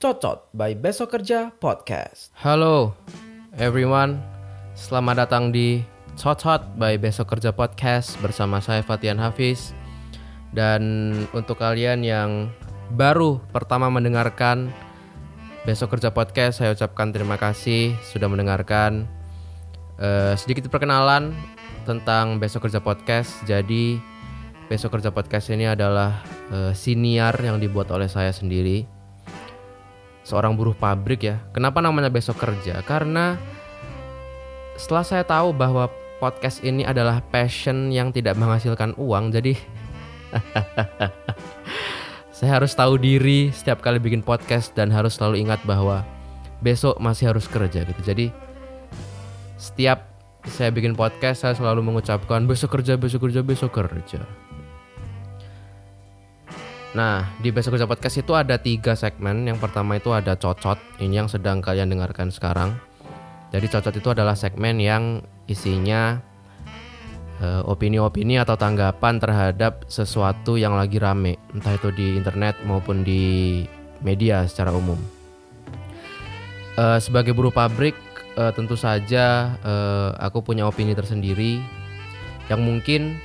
Cocot by Besok Kerja Podcast. Halo everyone, selamat datang di Cocot by Besok Kerja Podcast bersama saya Fatian Hafiz. Dan untuk kalian yang baru pertama mendengarkan Besok Kerja Podcast, saya ucapkan terima kasih sudah mendengarkan. Eh, sedikit perkenalan tentang Besok Kerja Podcast. Jadi Besok Kerja Podcast ini adalah eh, siniar yang dibuat oleh saya sendiri. Seorang buruh pabrik ya. Kenapa namanya Besok Kerja? Karena setelah saya tahu bahwa podcast ini adalah passion yang tidak menghasilkan uang, jadi saya harus tahu diri setiap kali bikin podcast dan harus selalu ingat bahwa besok masih harus kerja gitu. Jadi setiap saya bikin podcast saya selalu mengucapkan besok kerja, besok kerja, besok kerja. Nah, di Besok Kerja Podcast itu ada tiga segmen. Yang pertama itu ada cocot, ini yang sedang kalian dengarkan sekarang. Jadi cocot itu adalah segmen yang isinya eh, opini-opini atau tanggapan terhadap sesuatu yang lagi rame, entah itu di internet maupun di media secara umum. Eh, sebagai buruh pabrik, eh, tentu saja eh, aku punya opini tersendiri yang mungkin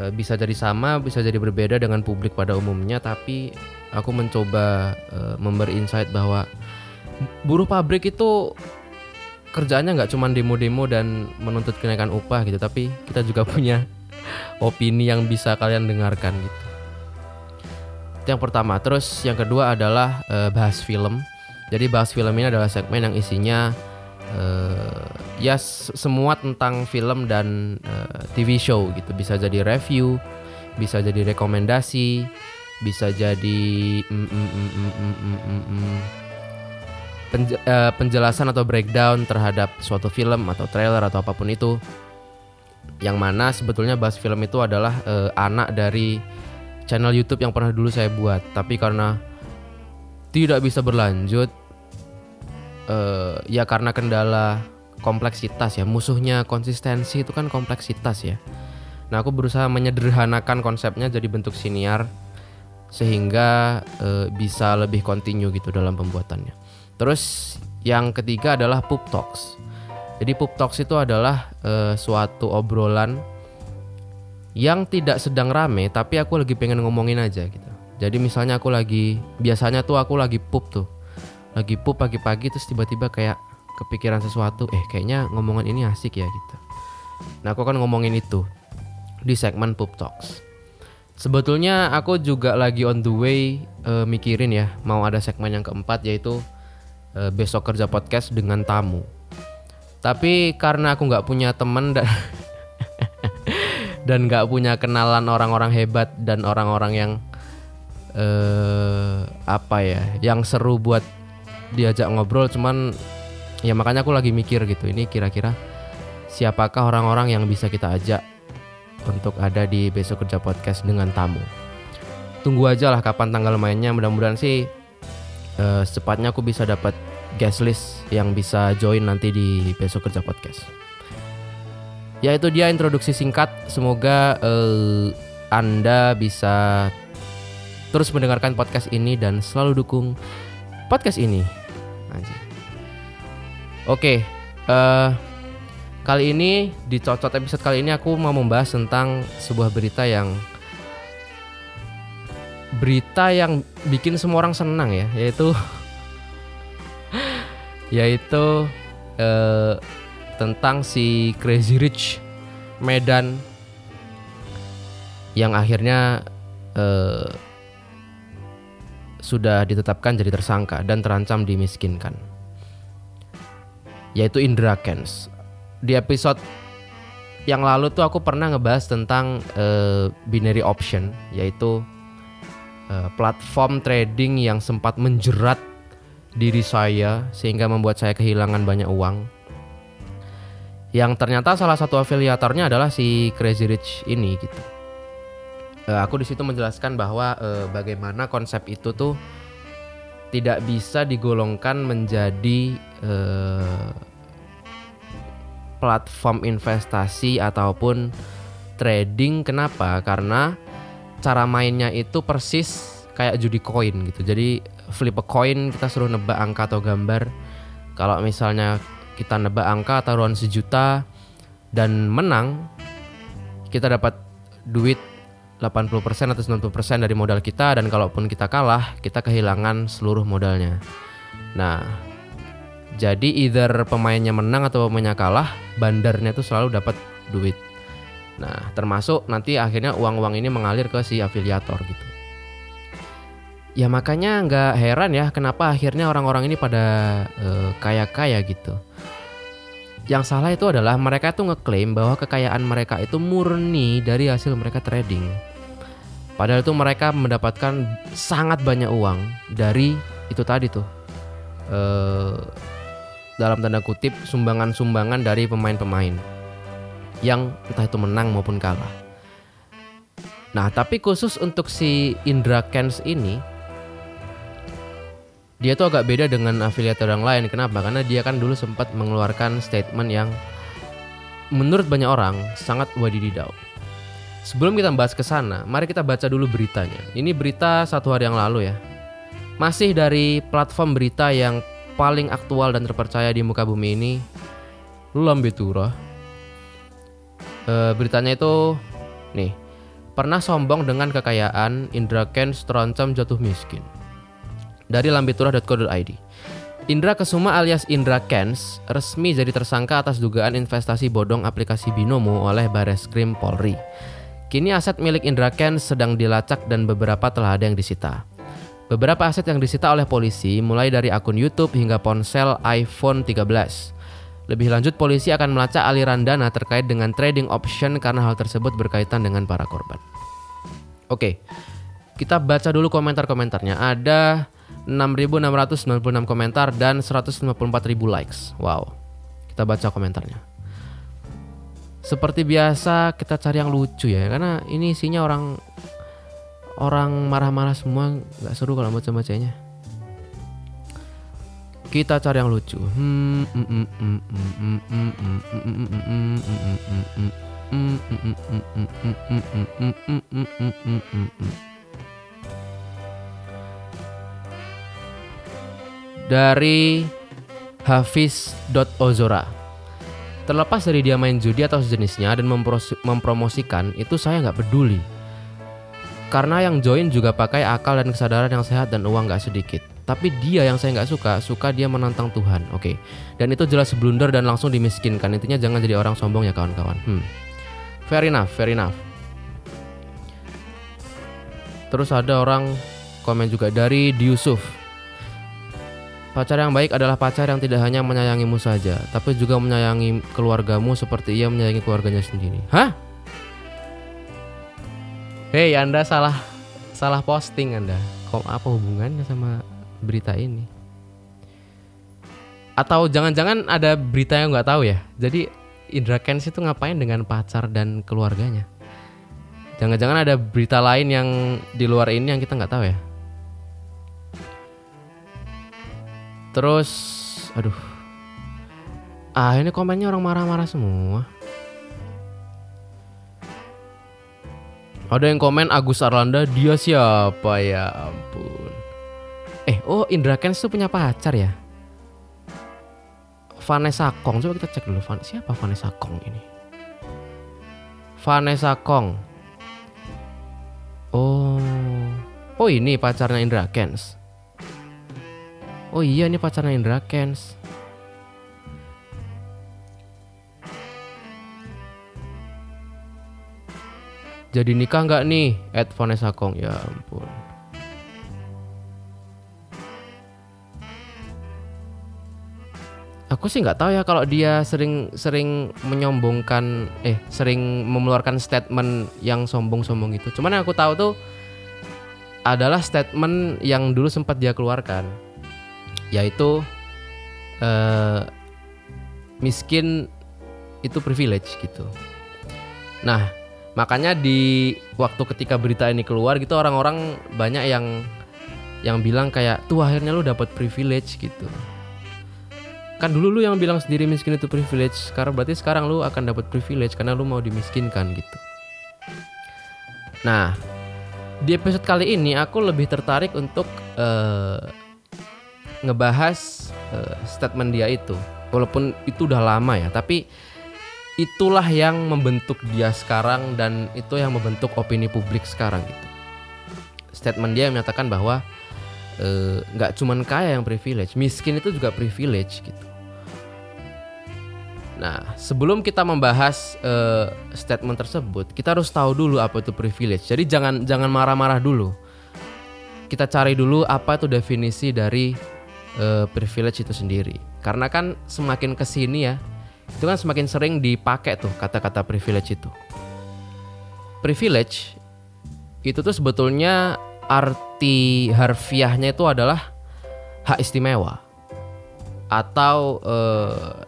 eh, bisa jadi sama, bisa jadi berbeda dengan publik pada umumnya, tapi aku mencoba eh, memberi insight bahwa buruh pabrik itu kerjaannya nggak cuma demo-demo dan menuntut kenaikan upah gitu, tapi kita juga punya opini yang bisa kalian dengarkan gitu. Itu yang pertama. Terus yang kedua adalah eh, bahas film. Jadi bahas film ini adalah segmen yang isinya uh, ya semua tentang film dan eh, uh, TV show gitu. Bisa jadi review bisa jadi rekomendasi bisa jadi mm, mm, mm, mm, mm, mm, mm, mm, mm. Eh, penjelasan atau breakdown terhadap suatu film atau trailer atau apa pun itu. Yang mana sebetulnya bahas film itu adalah uh, anak dari channel YouTube yang pernah dulu saya buat. Tapi karena tidak bisa berlanjut eh, ya karena kendala kompleksitas ya. Musuhnya konsistensi itu kan kompleksitas ya. Nah aku berusaha menyederhanakan konsepnya jadi bentuk siniar sehingga eh, bisa lebih kontinu gitu dalam pembuatannya. Terus yang ketiga adalah poop talks. Jadi poop talks itu adalah eh, suatu obrolan yang tidak sedang rame tapi aku lagi pengen ngomongin aja gitu. Jadi misalnya aku lagi biasanya tuh aku lagi pup tuh lagi pup pagi-pagi terus tiba-tiba kayak kepikiran sesuatu eh kayaknya ngomongan ini asik ya gitu. Nah aku kan ngomongin itu di segmen pup talks. Sebetulnya aku juga lagi on the way eh, mikirin ya mau ada segmen yang keempat yaitu eh, besok kerja podcast dengan tamu. Tapi karena aku nggak punya temen dan dan nggak punya kenalan orang-orang hebat dan orang-orang yang eh apa ya yang seru buat diajak ngobrol cuman ya makanya aku lagi mikir gitu ini kira-kira siapakah orang-orang yang bisa kita ajak untuk ada di besok kerja podcast dengan tamu. Tunggu aja lah kapan tanggal mainnya mudah-mudahan sih eh, secepatnya aku bisa dapat guest list yang bisa join nanti di besok kerja podcast. Ya itu dia introduksi singkat. Semoga eh, anda bisa terus mendengarkan podcast ini dan selalu dukung podcast ini. Anjing. Oke, eh kali ini di cocot episode kali ini aku mau membahas tentang sebuah berita yang berita yang bikin semua orang senang ya, yaitu yaitu eh, tentang si Crazy Rich Medan yang akhirnya eh, sudah ditetapkan jadi tersangka dan terancam dimiskinkan yaitu Indra Kents. Di episode yang lalu tuh aku pernah ngebahas tentang eh, binary option yaitu eh, platform trading yang sempat menjerat diri saya sehingga membuat saya kehilangan banyak uang. Yang ternyata salah satu afiliatornya adalah si Crazy Rich ini gitu. Eh, aku di situ menjelaskan bahwa eh, bagaimana konsep itu tuh tidak bisa digolongkan menjadi eh, platform investasi ataupun trading. Kenapa? Karena cara mainnya itu persis kayak judi koin gitu. Jadi flip a coin kita suruh nebak angka atau gambar. Kalau misalnya kita nebak angka taruhan sejuta dan menang, kita dapat duit 80% atau 90% dari modal kita dan kalaupun kita kalah, kita kehilangan seluruh modalnya. Nah, jadi either pemainnya menang atau pemainnya kalah, bandarnya tuh selalu dapat duit. Nah, termasuk nanti akhirnya uang-uang ini mengalir ke si afiliator gitu. Ya makanya nggak heran ya kenapa akhirnya orang-orang ini pada eh, kaya-kaya gitu. Yang salah itu adalah mereka tuh ngeklaim bahwa kekayaan mereka itu murni dari hasil mereka trading. Padahal itu mereka mendapatkan sangat banyak uang dari itu tadi tuh. Eh, dalam tanda kutip sumbangan-sumbangan dari pemain-pemain yang entah itu menang maupun kalah. Nah, tapi khusus untuk si Indra Kens ini dia tuh agak beda dengan afiliator yang lain. Kenapa? Karena dia kan dulu sempat mengeluarkan statement yang menurut banyak orang sangat wadididau. Sebelum kita bahas ke sana, mari kita baca dulu beritanya. Ini berita satu hari yang lalu ya. Masih dari platform berita yang paling aktual dan terpercaya di muka bumi ini, Lambetura. E, beritanya itu, nih, pernah sombong dengan kekayaan, Indra Kents terancam jatuh miskin dari lambiturah.co.id. Indra Kesuma alias Indra Kens resmi jadi tersangka atas dugaan investasi bodong aplikasi Binomo oleh Bareskrim Polri. Kini aset milik Indra Kens sedang dilacak dan beberapa telah ada yang disita. Beberapa aset yang disita oleh polisi mulai dari akun YouTube hingga ponsel iPhone 13. Lebih lanjut polisi akan melacak aliran dana terkait dengan trading option karena hal tersebut berkaitan dengan para korban. Oke. Kita baca dulu komentar-komentarnya. Ada 6.696 komentar dan 154.000 likes. Wow. Kita baca komentarnya. Seperti biasa kita cari yang lucu ya karena ini isinya orang orang marah-marah semua nggak seru kalau baca bacanya. Kita cari yang lucu. dari Hafiz.ozora. Terlepas dari dia main judi atau sejenisnya dan mempromosikan, itu saya nggak peduli. Karena yang join juga pakai akal dan kesadaran yang sehat dan uang nggak sedikit. Tapi dia yang saya nggak suka, suka dia menantang Tuhan. Oke, okay. dan itu jelas blunder dan langsung dimiskinkan. Intinya jangan jadi orang sombong ya kawan-kawan. Hmm. Fair enough, fair enough. Terus ada orang komen juga dari Yusuf. Pacar yang baik adalah pacar yang tidak hanya menyayangimu saja, tapi juga menyayangi keluargamu seperti ia menyayangi keluarganya sendiri. Hah? Hei, Anda salah salah posting Anda. Kok apa hubungannya sama berita ini? Atau jangan-jangan ada berita yang nggak tahu ya? Jadi Indra Kens itu ngapain dengan pacar dan keluarganya? Jangan-jangan ada berita lain yang di luar ini yang kita nggak tahu ya? Terus, aduh. Ah, ini komennya orang marah-marah semua. Ada yang komen Agus Arlanda, dia siapa ya ampun. Eh, oh Indra Kens tuh punya pacar ya? Vanessa Kong, coba kita cek dulu. Van, siapa Vanessa Kong ini? Vanessa Kong. Oh, oh ini pacarnya Indra Kens. Oh iya ini pacarnya Indra Kens. Jadi nikah nggak nih? Ed Vanessa Kong ya ampun. Aku sih nggak tahu ya kalau dia sering-sering menyombongkan, eh sering mengeluarkan statement yang sombong-sombong itu. Cuman yang aku tahu tuh adalah statement yang dulu sempat dia keluarkan yaitu uh, miskin itu privilege gitu. Nah, makanya di waktu ketika berita ini keluar gitu orang-orang banyak yang yang bilang kayak tuh akhirnya lu dapat privilege gitu. kan dulu lu yang bilang sendiri miskin itu privilege sekarang berarti sekarang lu akan dapat privilege karena lu mau dimiskinkan gitu nah di episode kali ini aku lebih tertarik untuk eh, ngebahas eh, statement dia itu walaupun itu udah lama ya tapi itulah yang membentuk dia sekarang dan itu yang membentuk opini publik sekarang gitu statement dia menyatakan bahwa eh, nggak cuman kaya yang privilege miskin itu juga privilege gitu Nah, sebelum kita membahas uh, statement tersebut, kita harus tahu dulu apa itu privilege. Jadi jangan jangan marah-marah dulu. Kita cari dulu apa itu definisi dari uh, privilege itu sendiri. Karena kan semakin ke sini ya, itu kan semakin sering dipakai tuh kata-kata privilege itu. Privilege itu tuh sebetulnya arti harfiahnya itu adalah hak istimewa atau uh,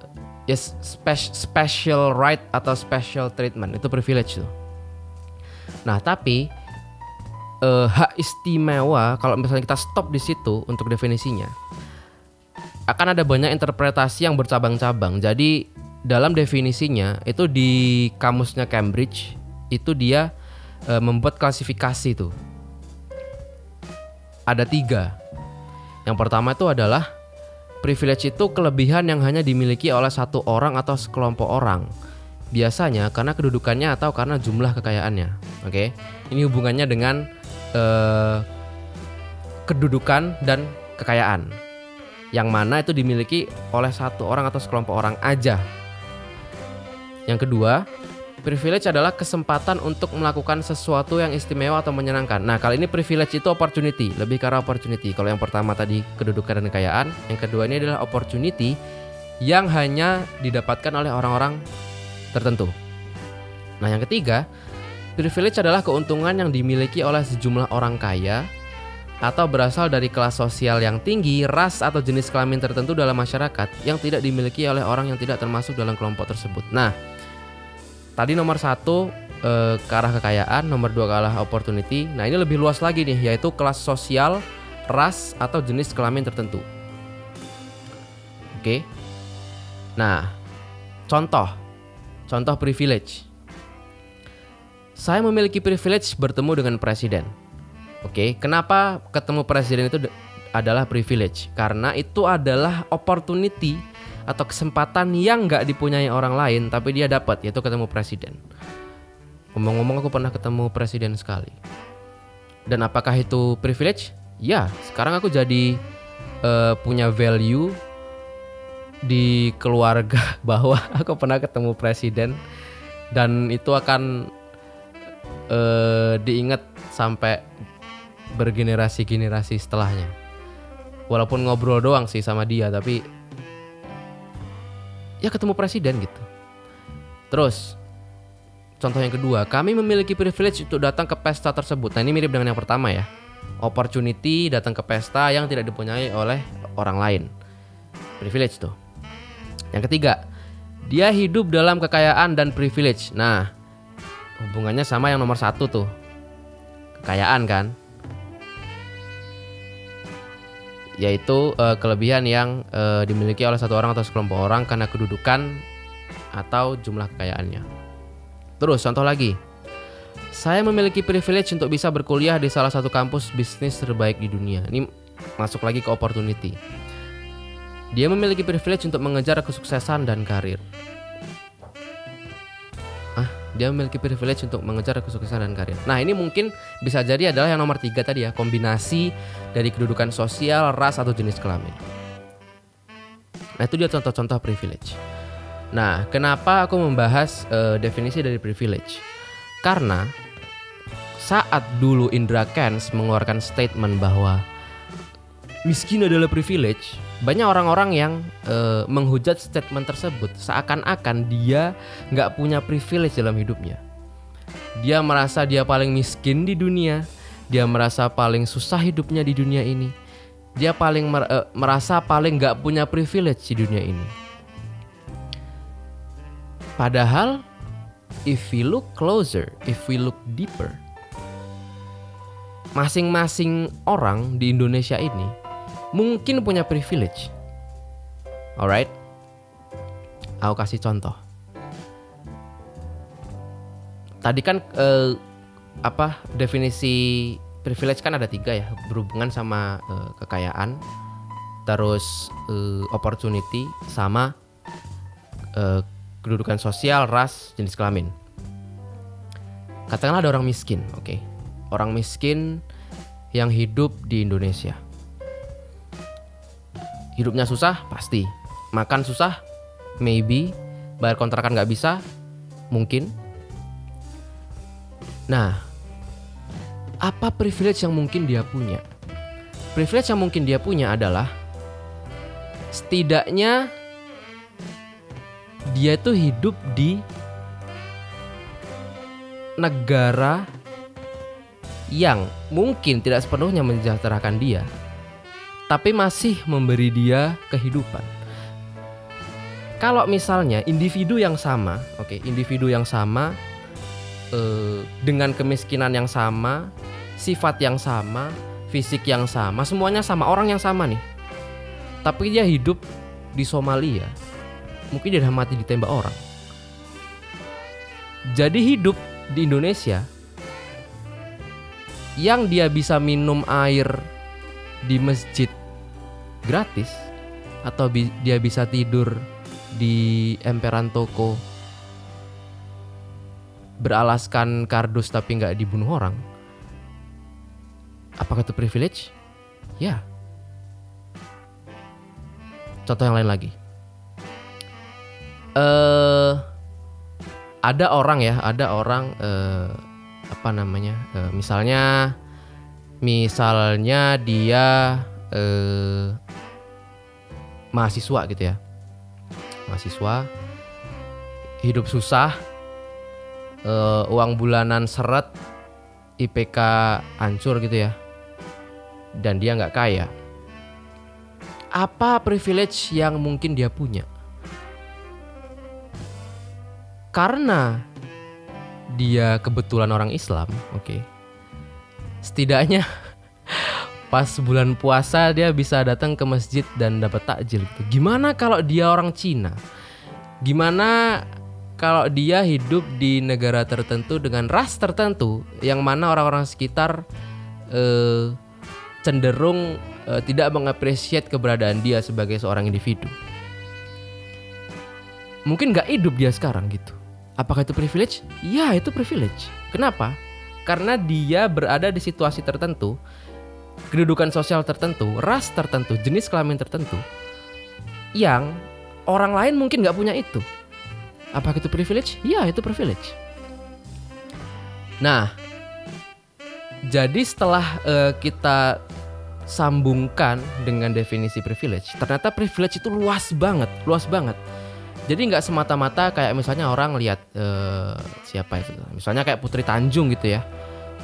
yes spe- special right atau special treatment itu privilege tuh. Nah tapi uh, hak istimewa kalau misalnya kita stop di situ untuk definisinya akan ada banyak interpretasi yang bercabang-cabang. Jadi dalam definisinya itu di kamusnya Cambridge itu dia uh, membuat klasifikasi tuh. Ada tiga. Yang pertama itu adalah Privilege itu kelebihan yang hanya dimiliki oleh satu orang atau sekelompok orang. Biasanya karena kedudukannya atau karena jumlah kekayaannya. Oke, ini hubungannya dengan uh, kedudukan dan kekayaan. Yang mana itu dimiliki oleh satu orang atau sekelompok orang aja. Yang kedua, Privilege adalah kesempatan untuk melakukan sesuatu yang istimewa atau menyenangkan. Nah, kali ini privilege itu opportunity, lebih arah opportunity. Kalau yang pertama tadi kedudukan dan kekayaan, yang kedua ini adalah opportunity yang hanya didapatkan oleh orang-orang tertentu. Nah, yang ketiga, privilege adalah keuntungan yang dimiliki oleh sejumlah orang kaya atau berasal dari kelas sosial yang tinggi, ras atau jenis kelamin tertentu dalam masyarakat yang tidak dimiliki oleh orang yang tidak termasuk dalam kelompok tersebut. Nah, tadi nomor satu eh, ke arah kekayaan, nomor dua ke arah opportunity. Nah ini lebih luas lagi nih, yaitu kelas sosial, ras atau jenis kelamin tertentu. Oke. Nah, contoh, contoh privilege. Saya memiliki privilege bertemu dengan presiden. Oke, kenapa ketemu presiden itu adalah privilege? Karena itu adalah opportunity atau kesempatan yang nggak dipunyai orang lain tapi dia dapat yaitu ketemu presiden. Ngomong-ngomong aku pernah ketemu presiden sekali. Dan apakah itu privilege? Ya, sekarang aku jadi uh, punya value di keluarga bahwa aku pernah ketemu presiden dan itu akan uh, diingat sampai bergenerasi-generasi setelahnya. Walaupun ngobrol doang sih sama dia, tapi ya ketemu presiden gitu. Terus contoh yang kedua, kami memiliki privilege untuk datang ke pesta tersebut. Nah ini mirip dengan yang pertama ya. Opportunity datang ke pesta yang tidak dipunyai oleh orang lain. Privilege tuh. Yang ketiga, dia hidup dalam kekayaan dan privilege. Nah, hubungannya sama yang nomor satu tuh. Kekayaan kan. Yaitu uh, kelebihan yang uh, dimiliki oleh satu orang atau sekelompok orang karena kedudukan atau jumlah kekayaannya. Terus contoh lagi. Saya memiliki privilege untuk bisa berkuliah di salah satu kampus bisnis terbaik di dunia. Ini masuk lagi ke opportunity. Dia memiliki privilege untuk mengejar kesuksesan dan karir dia memiliki privilege untuk mengejar kesuksesan dan karir. Nah ini mungkin bisa jadi adalah yang nomor tiga tadi ya kombinasi dari kedudukan sosial, ras atau jenis kelamin. Nah itu dia contoh-contoh privilege. Nah kenapa aku membahas uh, definisi dari privilege? Karena saat dulu Indra Kens mengeluarkan statement bahwa miskin adalah privilege, banyak orang-orang yang uh, menghujat statement tersebut seakan-akan dia nggak punya privilege dalam hidupnya. Dia merasa dia paling miskin di dunia, dia merasa paling susah hidupnya di dunia ini, dia paling mer uh, merasa paling nggak punya privilege di dunia ini. Padahal, if we look closer, if we look deeper, masing-masing orang di Indonesia ini mungkin punya privilege. Alright? Aku kasih contoh. Tadi kan eh, apa definisi privilege kan ada tiga ya berhubungan sama eh, kekayaan, terus eh, opportunity sama eh, kedudukan sosial, ras, jenis kelamin. Katakanlah ada orang miskin, oke. Orang miskin yang hidup di Indonesia. Hidupnya susah, pasti. Makan susah, maybe. Bayar kontrakan nggak bisa, mungkin. Nah, apa privilege yang mungkin dia punya? Privilege yang mungkin dia punya adalah setidaknya dia itu hidup di negara yang mungkin tidak sepenuhnya mensejahterakan dia, tapi masih memberi dia kehidupan. Kalau misalnya individu yang sama, oke, individu yang sama eh, dengan kemiskinan yang sama, sifat yang sama, fisik yang sama, semuanya sama, orang yang sama nih. Tapi dia hidup di Somalia, mungkin dia udah mati ditembak orang. Jadi hidup di Indonesia yang dia bisa minum air di masjid gratis atau bi- dia bisa tidur di emperan toko beralaskan kardus tapi nggak dibunuh orang apakah itu privilege? Ya. Contoh yang lain lagi. Eh ada orang ya ada orang eh, apa namanya eh, misalnya misalnya dia eh, mahasiswa gitu ya. Mahasiswa hidup susah eh, uang bulanan seret IPK hancur gitu ya. Dan dia nggak kaya. Apa privilege yang mungkin dia punya? Karena dia kebetulan orang Islam, oke. Setidaknya pas bulan puasa dia bisa datang ke masjid dan dapat takjil gitu. Gimana kalau dia orang Cina? Gimana kalau dia hidup di negara tertentu dengan ras tertentu yang mana orang-orang sekitar eh, cenderung eh, tidak mengapresiasi keberadaan dia sebagai seorang individu. Mungkin nggak hidup dia sekarang gitu. Apakah itu privilege? Ya, itu privilege. Kenapa? Karena dia berada di situasi tertentu, kedudukan sosial tertentu, ras tertentu, jenis kelamin tertentu, yang orang lain mungkin nggak punya itu. Apakah itu privilege? Ya, itu privilege. Nah, jadi setelah eh, kita sambungkan dengan definisi privilege, ternyata privilege itu luas banget, luas banget. Jadi nggak semata-mata kayak misalnya orang lihat eh, siapa itu, misalnya kayak Putri Tanjung gitu ya.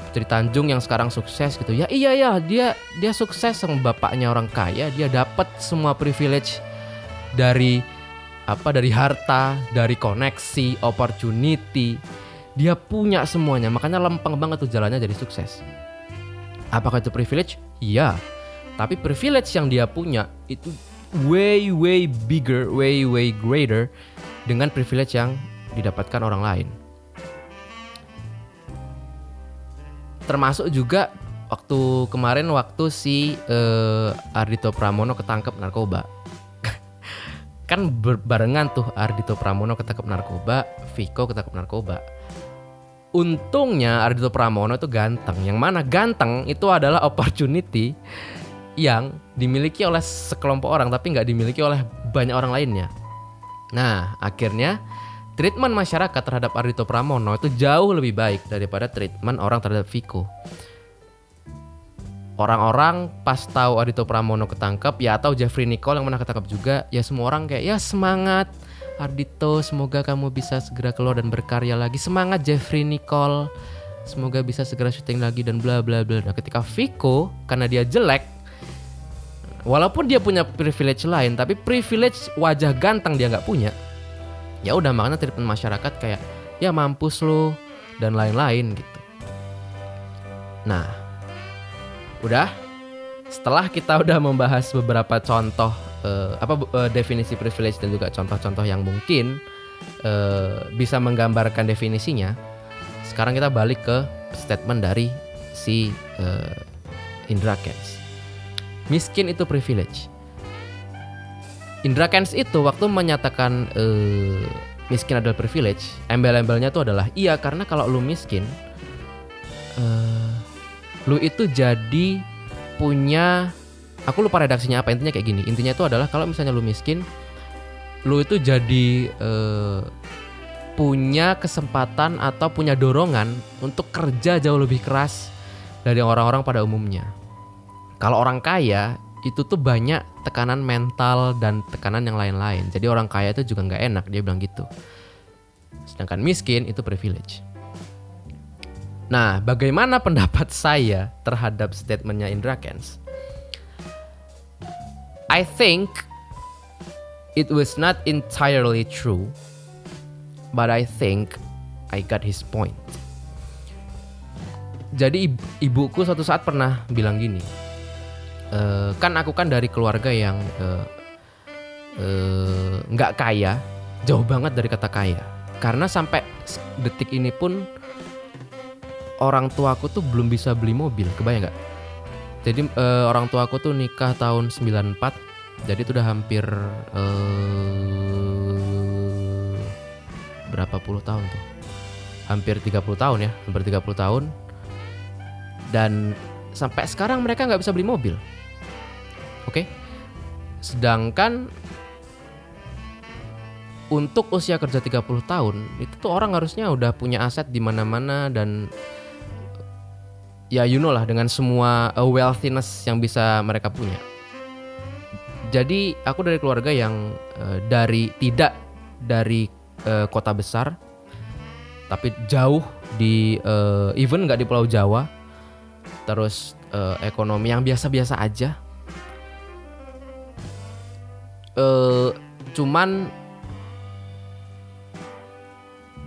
Putri Tanjung yang sekarang sukses gitu. Ya iya ya, dia dia sukses sama bapaknya orang kaya, dia dapat semua privilege dari apa dari harta, dari koneksi, opportunity. Dia punya semuanya, makanya lempeng banget tuh jalannya jadi sukses. Apakah itu privilege? Iya. Tapi privilege yang dia punya itu way way bigger, way way greater dengan privilege yang didapatkan orang lain. Termasuk juga waktu kemarin waktu si eh, Ardito Pramono ketangkep narkoba. kan berbarengan tuh Ardito Pramono ketangkep narkoba, Viko ketangkep narkoba. Untungnya Ardito Pramono itu ganteng. Yang mana ganteng itu adalah opportunity yang dimiliki oleh sekelompok orang tapi nggak dimiliki oleh banyak orang lainnya. Nah, akhirnya treatment masyarakat terhadap Ardito Pramono itu jauh lebih baik daripada treatment orang terhadap Viko. Orang-orang pas tahu Ardito Pramono ketangkep ya atau Jeffrey Nicole yang pernah ketangkep juga ya semua orang kayak ya semangat Ardito semoga kamu bisa segera keluar dan berkarya lagi semangat Jeffrey Nicole semoga bisa segera syuting lagi dan bla bla bla. Nah ketika Viko karena dia jelek walaupun dia punya privilege lain tapi privilege wajah ganteng dia nggak punya ya udah makanya treatment masyarakat kayak ya mampus lo dan lain-lain gitu nah udah setelah kita udah membahas beberapa contoh eh, apa eh, definisi privilege dan juga contoh-contoh yang mungkin eh, bisa menggambarkan definisinya. Sekarang kita balik ke statement dari si Indra Kens. Miskin itu privilege. Indra Kens itu waktu menyatakan eh, miskin adalah privilege, embel-embelnya itu adalah iya karena kalau lu miskin, eh, lu itu jadi punya, aku lupa redaksinya apa intinya kayak gini. Intinya itu adalah kalau misalnya lu miskin, lu itu jadi eh, punya kesempatan atau punya dorongan untuk kerja jauh lebih keras dari orang-orang pada umumnya. Kalau orang kaya itu tuh banyak tekanan mental dan tekanan yang lain-lain. Jadi orang kaya itu juga nggak enak dia bilang gitu. Sedangkan miskin itu privilege. Nah, bagaimana pendapat saya terhadap statementnya Indra Kens? I think it was not entirely true, but I think I got his point. Jadi ib- ibuku suatu saat pernah bilang gini, "Eh, kan aku kan dari keluarga yang eh, eh, nggak kaya, jauh banget dari kata kaya. Karena sampai detik ini pun orang tuaku tuh belum bisa beli mobil, kebayang nggak? Jadi eh, orang tuaku tuh nikah tahun 94, jadi itu udah hampir eh, berapa puluh tahun tuh? Hampir 30 tahun ya, hampir 30 tahun. Dan sampai sekarang mereka nggak bisa beli mobil. Oke. Sedangkan untuk usia kerja 30 tahun itu tuh orang harusnya udah punya aset di mana-mana dan ya you know lah dengan semua uh, wealthiness yang bisa mereka punya. Jadi aku dari keluarga yang uh, dari tidak dari uh, kota besar tapi jauh di uh, even nggak di Pulau Jawa. Terus uh, ekonomi yang biasa-biasa aja. Eh cuman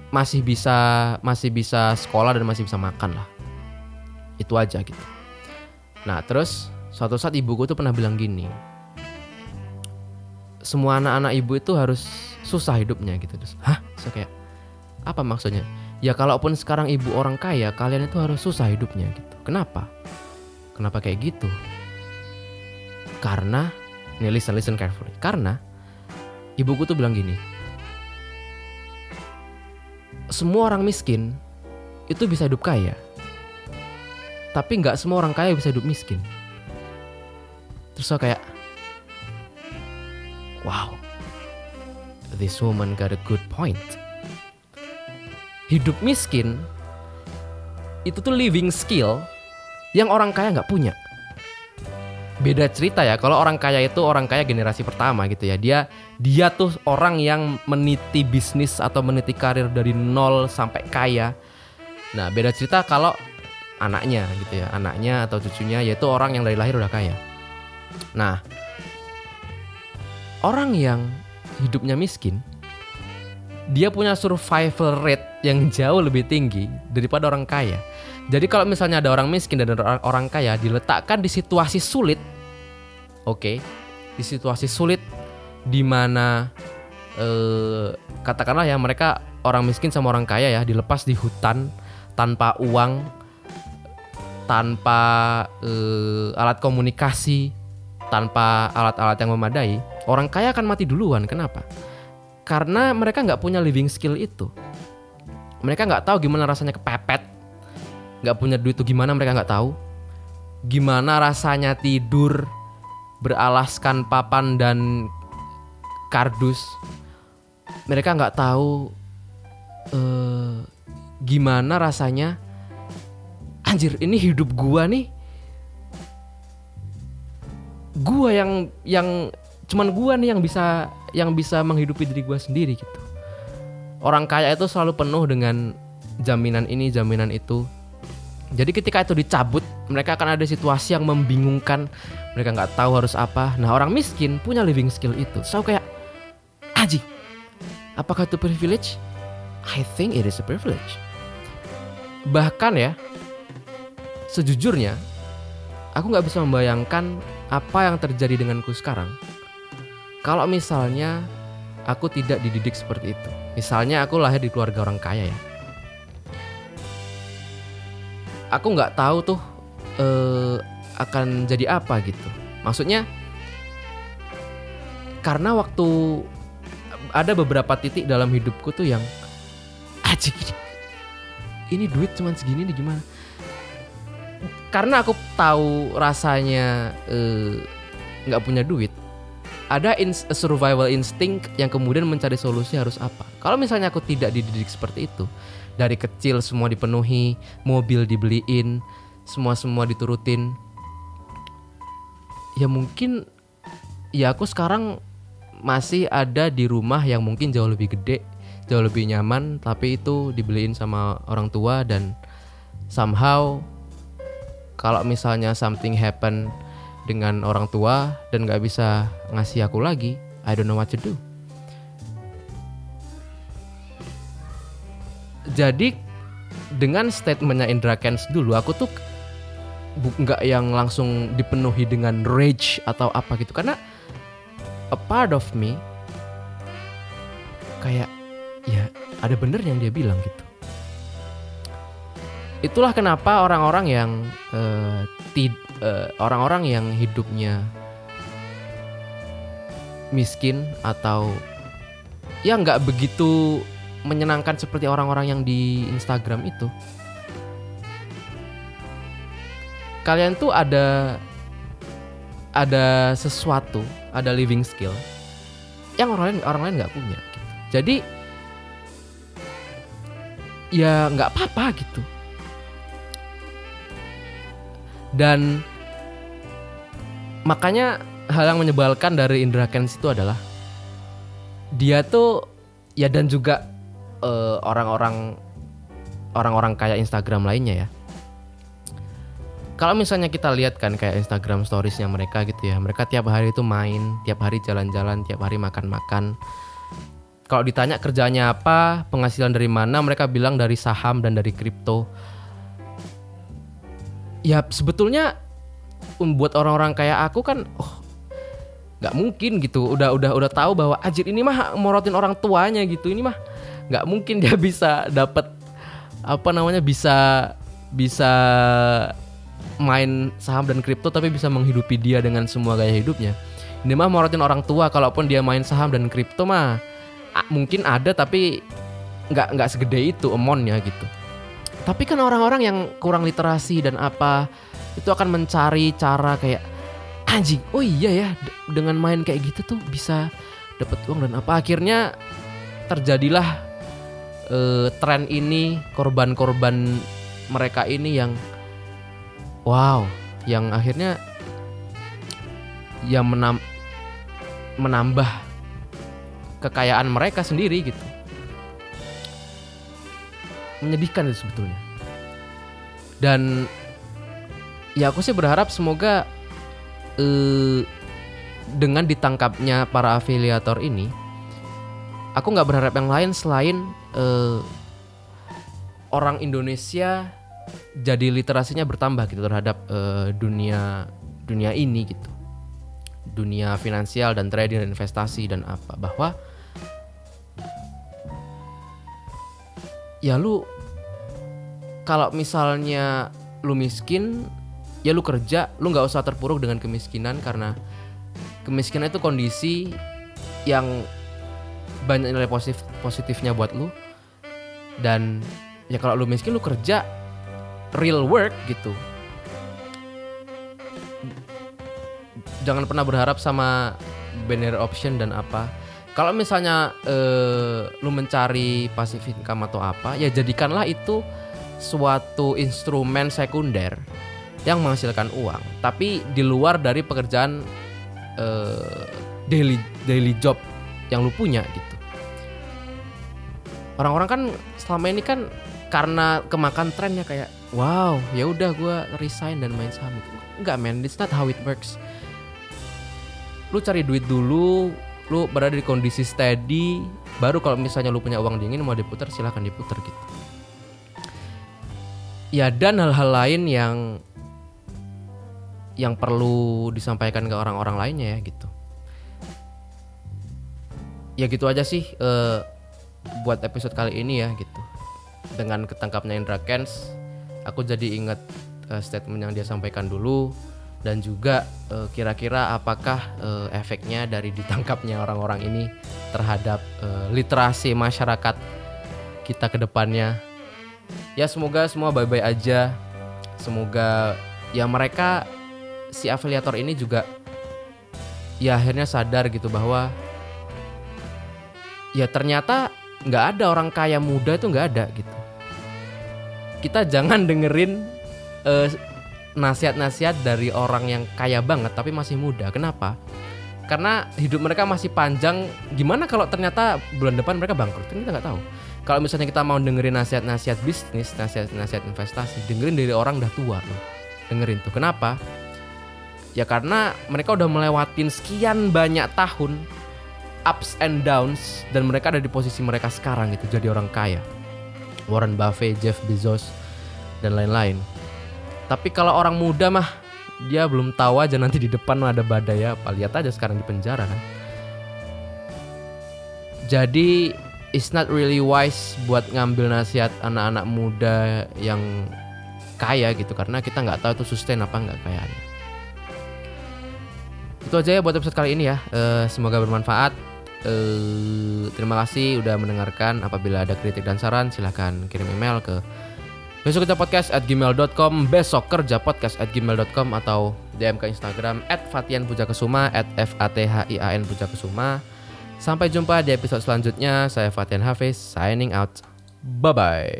masih bisa masih bisa sekolah dan masih bisa makan lah. Itu aja gitu. Nah terus suatu saat ibuku tuh pernah bilang gini semua anak-anak ibu itu harus susah hidupnya gitu. Terus hah? So kayak apa maksudnya? Ya kalaupun sekarang ibu orang kaya kalian itu harus susah hidupnya gitu. Kenapa? Kenapa kayak gitu? Karena nih listen listen carefully karena ibuku tuh bilang gini semua orang miskin itu bisa hidup kaya. Tapi nggak semua orang kaya bisa hidup miskin. Terus saya kayak, wow, this woman got a good point. Hidup miskin itu tuh living skill yang orang kaya nggak punya. Beda cerita ya, kalau orang kaya itu orang kaya generasi pertama gitu ya. Dia dia tuh orang yang meniti bisnis atau meniti karir dari nol sampai kaya. Nah, beda cerita kalau anaknya gitu ya, anaknya atau cucunya yaitu orang yang dari lahir udah kaya. Nah, orang yang hidupnya miskin, dia punya survival rate yang jauh lebih tinggi daripada orang kaya. Jadi kalau misalnya ada orang miskin dan ada orang, kaya diletakkan di situasi sulit, oke, di situasi sulit di mana eh, katakanlah ya mereka orang miskin sama orang kaya ya dilepas di hutan tanpa uang, tanpa eh, alat komunikasi, tanpa alat-alat yang memadai, orang kaya akan mati duluan. Kenapa? Karena mereka nggak punya living skill itu. Mereka nggak tahu gimana rasanya kepepet, nggak punya duit itu gimana mereka nggak tahu. Gimana rasanya tidur beralaskan papan dan kardus. Mereka nggak tahu eh, gimana rasanya. Anjir, ini hidup gua nih. Gua yang yang cuman gua nih yang bisa yang bisa menghidupi diri gua sendiri gitu. Orang kaya itu selalu penuh dengan jaminan ini, jaminan itu. Jadi ketika itu dicabut, mereka akan ada situasi yang membingungkan. Mereka nggak tahu harus apa. Nah orang miskin punya living skill itu. So kayak, Aji, apakah itu privilege? I think it is a privilege. Bahkan ya, sejujurnya, aku nggak bisa membayangkan apa yang terjadi denganku sekarang kalau misalnya aku tidak dididik seperti itu. Misalnya aku lahir di keluarga orang kaya ya. Aku nggak tahu tuh eh, akan jadi apa gitu. Maksudnya karena waktu ada beberapa titik dalam hidupku tuh yang aja gini. Ini duit cuman segini nih gimana? Karena aku tahu rasanya eh, nggak punya duit, ada ins- survival instinct yang kemudian mencari solusi harus apa. Kalau misalnya aku tidak dididik seperti itu, dari kecil semua dipenuhi, mobil dibeliin, semua semua diturutin, ya mungkin ya aku sekarang masih ada di rumah yang mungkin jauh lebih gede, jauh lebih nyaman, tapi itu dibeliin sama orang tua dan somehow kalau misalnya something happen dengan orang tua dan nggak bisa ngasih aku lagi, I don't know what to do. Jadi dengan statementnya Indra Kents dulu, aku tuh nggak yang langsung dipenuhi dengan rage atau apa gitu, karena a part of me kayak ya ada bener yang dia bilang gitu. Itulah kenapa orang-orang yang eh, tid- eh, orang-orang yang hidupnya miskin atau ya nggak begitu menyenangkan seperti orang-orang yang di Instagram itu. Kalian tuh ada ada sesuatu, ada living skill yang orang lain orang lain nggak punya. Gitu. Jadi ya nggak apa-apa gitu. Dan makanya hal yang menyebalkan dari Indra Kents itu adalah dia tuh ya dan juga eh, orang-orang orang-orang kaya Instagram lainnya ya. Kalau misalnya kita lihat kan kayak Instagram storiesnya mereka gitu ya, mereka tiap hari itu main, tiap hari jalan-jalan, tiap hari makan-makan. Kalau ditanya kerjanya apa, penghasilan dari mana, mereka bilang dari saham dan dari kripto. Ya sebetulnya um, buat orang-orang kayak aku kan, oh nggak mungkin gitu. Udah udah udah tahu bahwa Ajit ini mah morotin orang tuanya gitu. Ini mah nggak mungkin dia bisa dapat apa namanya bisa bisa main saham dan kripto tapi bisa menghidupi dia dengan semua gaya hidupnya. Ini mah morotin orang tua kalaupun dia main saham dan kripto mah mungkin ada tapi nggak nggak segede itu emonnya gitu. Tapi kan orang-orang yang kurang literasi dan apa itu akan mencari cara kayak anjing, oh iya ya dengan main kayak gitu tuh bisa dapat uang dan apa akhirnya terjadilah eh, tren ini korban-korban mereka ini yang wow yang akhirnya yang menam- menambah kekayaan mereka sendiri gitu. Menyedihkan itu sebetulnya. Dan ya aku sih berharap semoga eh, dengan ditangkapnya para afiliator ini aku nggak berharap yang lain selain eh, orang Indonesia jadi literasinya bertambah gitu terhadap eh, dunia dunia ini gitu. Dunia finansial dan trading dan investasi dan apa. Bahwa ya lu kalau misalnya lu miskin ya lu kerja lu nggak usah terpuruk dengan kemiskinan karena kemiskinan itu kondisi yang banyak nilai positif positifnya buat lu. Dan ya kalau lu miskin lu kerja real work gitu. Jangan pernah berharap sama binary option dan apa. Kalau misalnya eh, lu mencari passive income atau apa ya jadikanlah itu suatu instrumen sekunder yang menghasilkan uang. Tapi di luar dari pekerjaan eh, daily daily job yang lu punya gitu orang-orang kan selama ini kan karena kemakan trennya kayak wow ya udah gue resign dan main saham. Itu enggak man it's not how it works. Lu cari duit dulu lu berada di kondisi steady baru kalau misalnya lu punya uang dingin mau diputar silahkan diputar gitu. Ya dan hal-hal lain yang yang perlu disampaikan ke orang-orang lainnya ya gitu. Ya gitu aja sih eh, buat episode kali ini ya gitu. Dengan ketangkapnya Indra Kens aku jadi ingat eh, statement yang dia sampaikan dulu dan juga eh, kira-kira apakah eh, efeknya dari ditangkapnya orang-orang ini terhadap eh, literasi masyarakat kita ke depannya. Ya semoga semua baik-baik aja. Semoga ya mereka si afiliator ini juga ya akhirnya sadar gitu bahwa ya ternyata nggak ada orang kaya muda itu nggak ada gitu. Kita jangan dengerin eh, nasihat-nasihat dari orang yang kaya banget tapi masih muda. Kenapa? Karena hidup mereka masih panjang. Gimana kalau ternyata bulan depan mereka bangkrut? Kan kita nggak tahu. Kalau misalnya kita mau dengerin nasihat-nasihat bisnis nasihat-nasihat investasi dengerin dari orang udah tua loh dengerin tuh. Kenapa? Ya karena mereka udah melewatin sekian banyak tahun ups and downs dan mereka ada di posisi mereka sekarang gitu jadi orang kaya. Warren Buffett, Jeff Bezos dan lain-lain. Tapi kalau orang muda mah dia belum tahu aja nanti di depan ada badai apa. Lihat aja sekarang di penjara kan? Jadi it's not really wise buat ngambil nasihat anak-anak muda yang kaya gitu karena kita nggak tahu itu sustain apa nggak kayaknya itu aja ya buat episode kali ini ya. Eh, semoga bermanfaat Eh, terima kasih udah mendengarkan. Apabila ada kritik dan saran silahkan kirim email ke besok kerja podcast at gmail.com besok kerja podcast at gmail.com atau DM ke Instagram at Fatian Pujakesuma at F A T H I A N Pujakesuma. Sampai jumpa di episode selanjutnya. Saya Fatian Hafiz signing out. Bye bye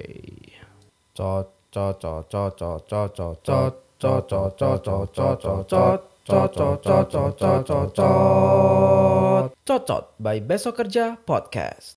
Cot cot cot cot cot cot cot cot cot cot cot cot Cocot, cocot, cocot, cocot, cocot by Besok Kerja Podcast.